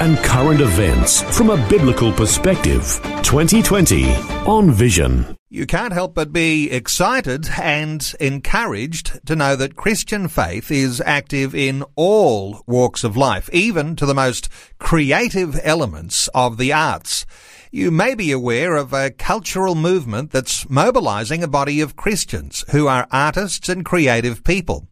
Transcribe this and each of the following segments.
and current events from a biblical perspective. 2020 on Vision. You can't help but be excited and encouraged to know that Christian faith is active in all walks of life, even to the most creative elements of the arts. You may be aware of a cultural movement that's mobilizing a body of Christians who are artists and creative people.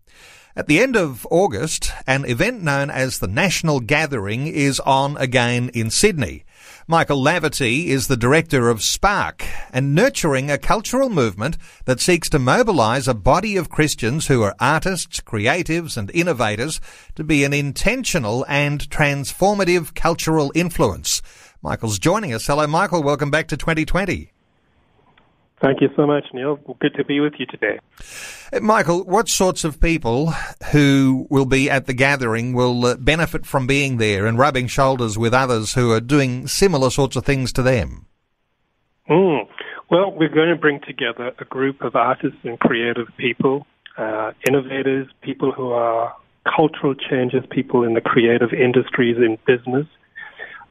At the end of August, an event known as the National Gathering is on again in Sydney. Michael Laverty is the director of SPARC and nurturing a cultural movement that seeks to mobilize a body of Christians who are artists, creatives and innovators to be an intentional and transformative cultural influence. Michael's joining us. Hello, Michael. Welcome back to 2020. Thank you so much, Neil. Good to be with you today. Uh, Michael, what sorts of people who will be at the gathering will uh, benefit from being there and rubbing shoulders with others who are doing similar sorts of things to them? Mm. Well, we're going to bring together a group of artists and creative people, uh, innovators, people who are cultural changes, people in the creative industries, in business,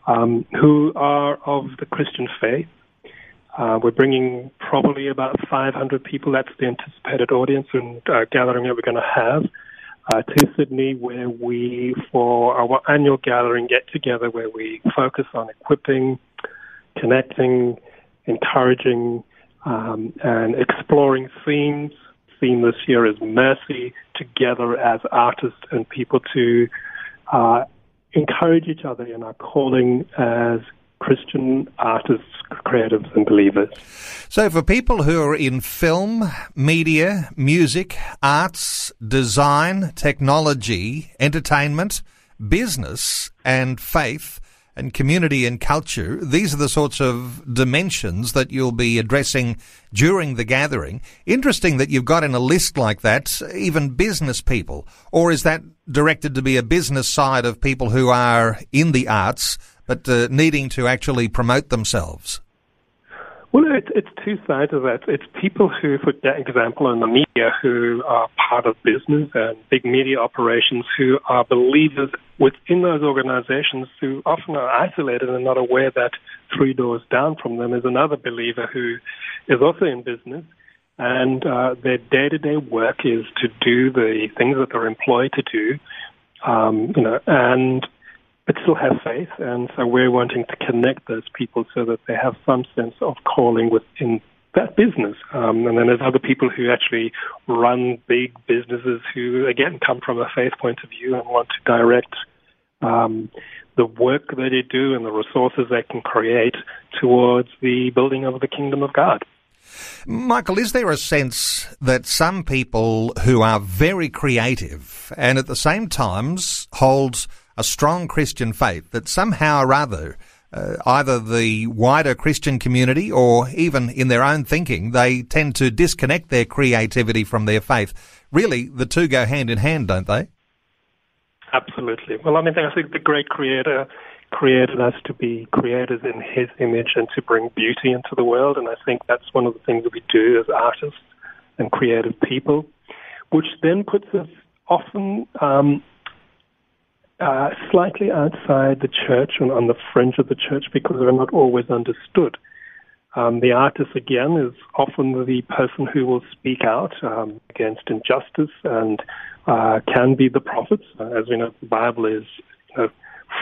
um, who are of the Christian faith uh, we're bringing probably about 500 people. That's the anticipated audience and uh, gathering that we're going to have uh, to Sydney, where we, for our annual gathering, get together where we focus on equipping, connecting, encouraging, um, and exploring themes. Theme this year is mercy, together as artists and people to uh, encourage each other in our calling as Christian artists, creatives, and believers. So, for people who are in film, media, music, arts, design, technology, entertainment, business, and faith, and community and culture, these are the sorts of dimensions that you'll be addressing during the gathering. Interesting that you've got in a list like that even business people, or is that directed to be a business side of people who are in the arts but uh, needing to actually promote themselves? Well, it, it's two sides of that. It's people who, for example, in the media, who are part of business and big media operations, who are believers within those organizations, who often are isolated and not aware that three doors down from them is another believer who is also in business, and uh, their day-to-day work is to do the things that they're employed to do, um, you know, and but still have faith. And so we're wanting to connect those people so that they have some sense of calling within that business. Um, and then there's other people who actually run big businesses who, again, come from a faith point of view and want to direct um, the work that they do and the resources they can create towards the building of the kingdom of God. Michael, is there a sense that some people who are very creative and at the same times hold a strong Christian faith that somehow or other, uh, either the wider Christian community or even in their own thinking, they tend to disconnect their creativity from their faith. Really, the two go hand in hand, don't they? Absolutely. Well, I mean, I think the great creator created us to be creators in his image and to bring beauty into the world. And I think that's one of the things that we do as artists and creative people, which then puts us often um, uh, slightly outside the church and on the fringe of the church because they're not always understood. Um, the artist, again, is often the person who will speak out um, against injustice and uh, can be the prophets. Uh, as we know, the Bible is you know,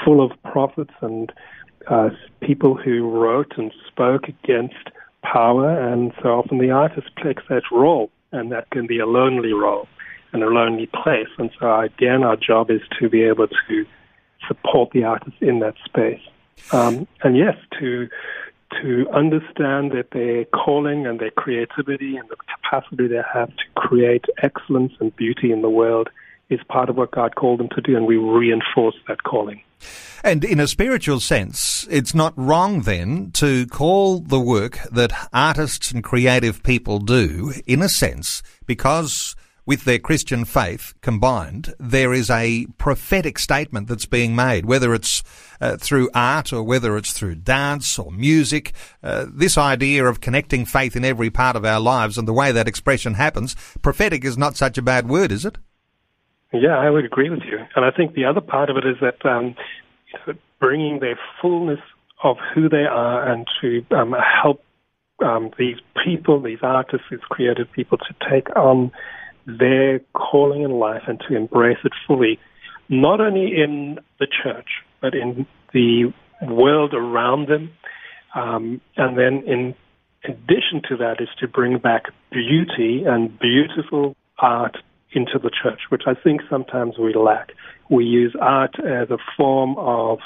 full of prophets and uh, people who wrote and spoke against power, and so often the artist takes that role, and that can be a lonely role in a lonely place. And so, again, our job is to be able to support the artists in that space. Um, and yes, to to understand that their calling and their creativity and the capacity they have to create excellence and beauty in the world is part of what God called them to do, and we reinforce that calling. And in a spiritual sense, it's not wrong then to call the work that artists and creative people do, in a sense, because with their Christian faith combined, there is a prophetic statement that's being made, whether it's uh, through art or whether it's through dance or music. Uh, this idea of connecting faith in every part of our lives and the way that expression happens, prophetic is not such a bad word, is it? Yeah, I would agree with you. And I think the other part of it is that um, bringing their fullness of who they are and to um, help um, these people, these artists, these creative people to take on their calling in life and to embrace it fully, not only in the church, but in the world around them. Um, and then, in addition to that, is to bring back beauty and beautiful art into the church, which I think sometimes we lack. We use art as a form of,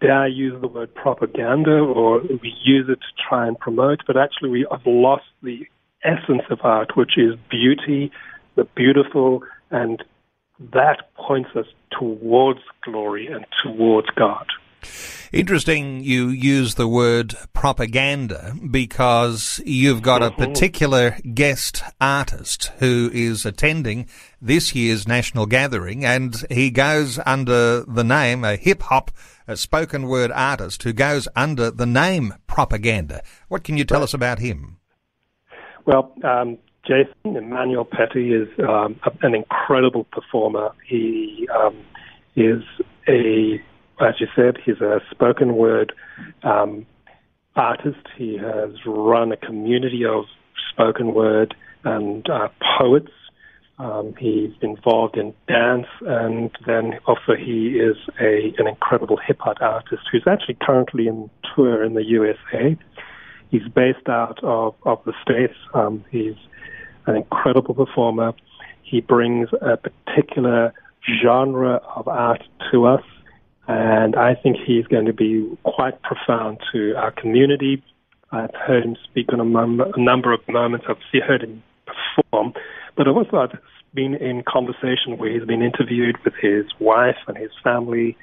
dare I use the word propaganda, or we use it to try and promote, but actually we have lost the essence of art, which is beauty, the beautiful, and that points us towards glory and towards God. Interesting you use the word propaganda because you've got a mm-hmm. particular guest artist who is attending this year's national gathering and he goes under the name, a hip hop a spoken word artist who goes under the name propaganda. What can you tell us about him? Well, um, Jason Emmanuel Petty is um, an incredible performer. He um, is a, as you said, he's a spoken word um, artist. He has run a community of spoken word and uh, poets. Um, he's involved in dance, and then also he is a an incredible hip hop artist who's actually currently in tour in the USA. He's based out of, of the States. Um, he's an incredible performer. He brings a particular genre of art to us, and I think he's going to be quite profound to our community. I've heard him speak on a, mum, a number of moments. I've heard him perform, but I've also been in conversation where he's been interviewed with his wife and his family,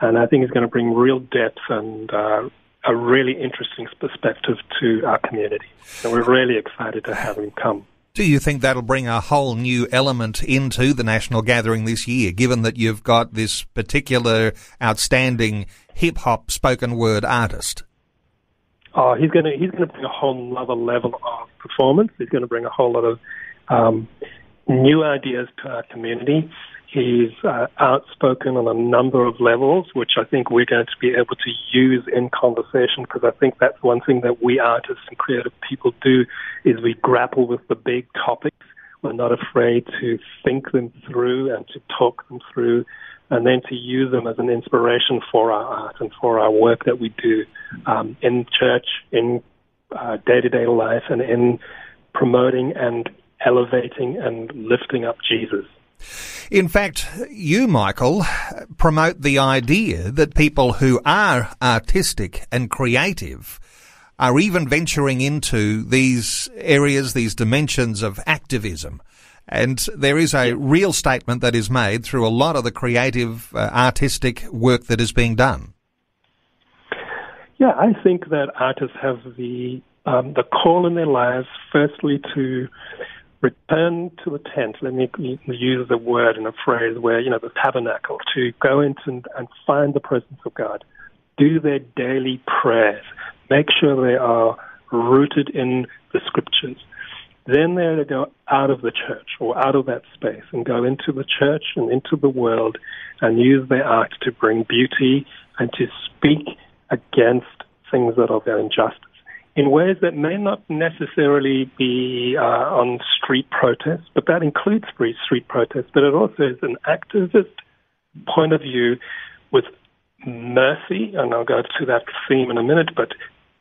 and I think he's going to bring real depth and uh, a really interesting perspective to our community. And we're really excited to have him come. Do you think that'll bring a whole new element into the national gathering this year, given that you've got this particular outstanding hip hop spoken word artist? Oh, he's going to he's going to bring a whole other level of performance. He's going to bring a whole lot of um, new ideas to our community. He's uh, outspoken on a number of levels, which I think we're going to be able to use in conversation because I think that's one thing that we artists and creative people do is we grapple with the big topics. We're not afraid to think them through and to talk them through and then to use them as an inspiration for our art and for our work that we do um, in church, in day to day life, and in promoting and elevating and lifting up Jesus. In fact, you, Michael, promote the idea that people who are artistic and creative are even venturing into these areas, these dimensions of activism. And there is a real statement that is made through a lot of the creative, uh, artistic work that is being done. Yeah, I think that artists have the um, the call in their lives, firstly, to return to the tent. Let me use the word and a phrase where, you know, the tabernacle, to go into and, and find the presence of God. Do their daily prayers. Make sure they are rooted in the scriptures. Then they're to go out of the church or out of that space and go into the church and into the world and use their art to bring beauty and to speak against things that are injustice in ways that may not necessarily be uh, on street protests, but that includes free street protests. But it also is an activist point of view with mercy, and I'll go to that theme in a minute, but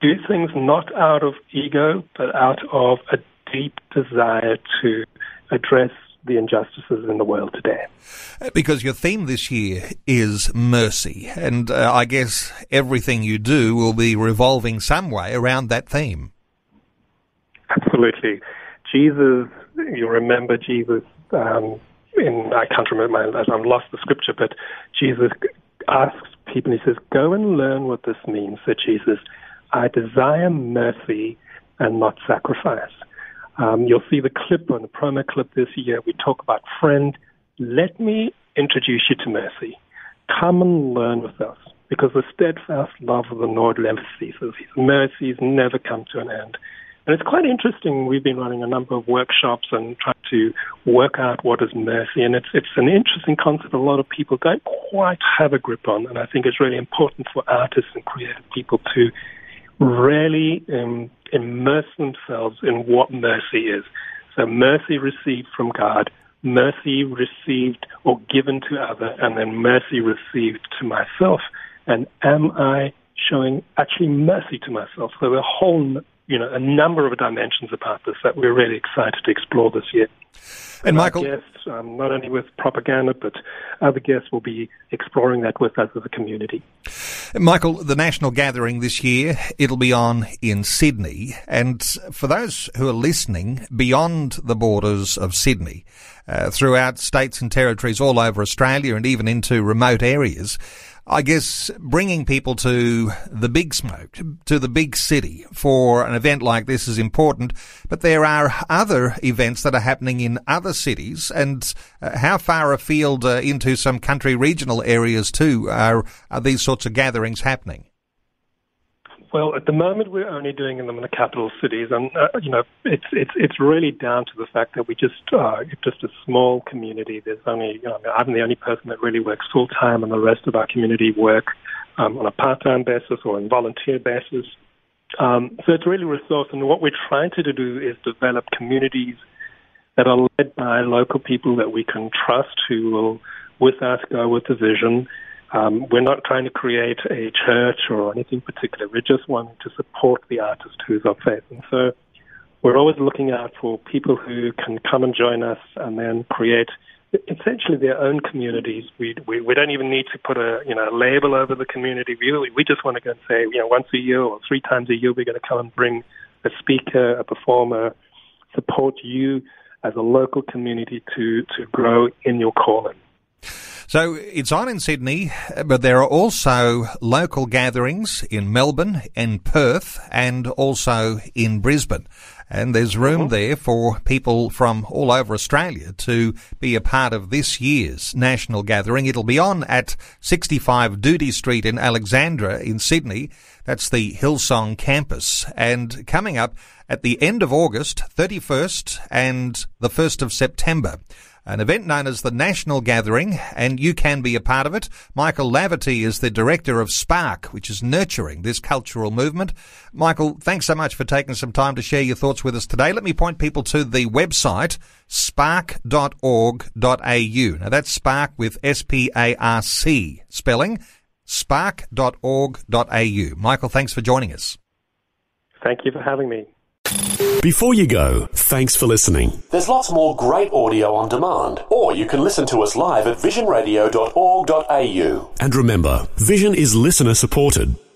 do things not out of ego, but out of a deep desire to address the injustices in the world today. Because your theme this year is mercy, and uh, I guess everything you do will be revolving some way around that theme. Absolutely. Jesus, you remember Jesus um, in, I can't remember, my, I've lost the scripture, but Jesus asks people, he says, go and learn what this means, said Jesus. I desire mercy and not sacrifice. Um, you'll see the clip on the promo clip this year. We talk about friend. Let me introduce you to mercy. Come and learn with us because the steadfast love of the Lord never ceases. His mercies never come to an end. And it's quite interesting. We've been running a number of workshops and trying to work out what is mercy. And it's, it's an interesting concept a lot of people don't quite have a grip on. And I think it's really important for artists and creative people to really um, immerse themselves in what mercy is. So mercy received from God, mercy received or given to other, and then mercy received to myself. And am I showing actually mercy to myself? So a whole you know, a number of dimensions about this that we're really excited to explore this year. And, Michael, guests, um, not only with propaganda, but other guests will be exploring that with us as a community. Michael, the national gathering this year, it'll be on in Sydney. And for those who are listening beyond the borders of Sydney, uh, throughout states and territories all over Australia and even into remote areas, I guess bringing people to the big smoke, to the big city for an event like this is important. But there are other events that are happening in other cities, and uh, how far afield uh, into some country regional areas too are, are these sorts of gatherings happening? Well, at the moment, we're only doing them in the capital cities, and uh, you know, it's it's it's really down to the fact that we just uh, just a small community. There's only you know, I'm the only person that really works full time, and the rest of our community work um, on a part time basis or on volunteer basis. Um, so it's really resource, and what we're trying to do is develop communities that are led by local people that we can trust, who will, with us, go with the vision um, we're not trying to create a church or anything particular. We're just wanting to support the artist who's of faith. And so we're always looking out for people who can come and join us and then create essentially their own communities. We, we, we don't even need to put a you know a label over the community. We, we just want to go and say, you know, once a year or three times a year, we're going to come and bring a speaker, a performer, support you as a local community to, to grow in your calling. So it's on in Sydney, but there are also local gatherings in Melbourne and Perth and also in Brisbane. And there's room mm-hmm. there for people from all over Australia to be a part of this year's national gathering. It'll be on at 65 Duty Street in Alexandria in Sydney. That's the Hillsong campus. And coming up at the end of August, 31st and the 1st of September an event known as the National Gathering, and you can be a part of it. Michael Laverty is the director of SPARC, which is nurturing this cultural movement. Michael, thanks so much for taking some time to share your thoughts with us today. Let me point people to the website, sparc.org.au. Now that's SPARC with S-P-A-R-C spelling, sparc.org.au. Michael, thanks for joining us. Thank you for having me. Before you go, thanks for listening. There's lots more great audio on demand, or you can listen to us live at visionradio.org.au. And remember, Vision is listener supported.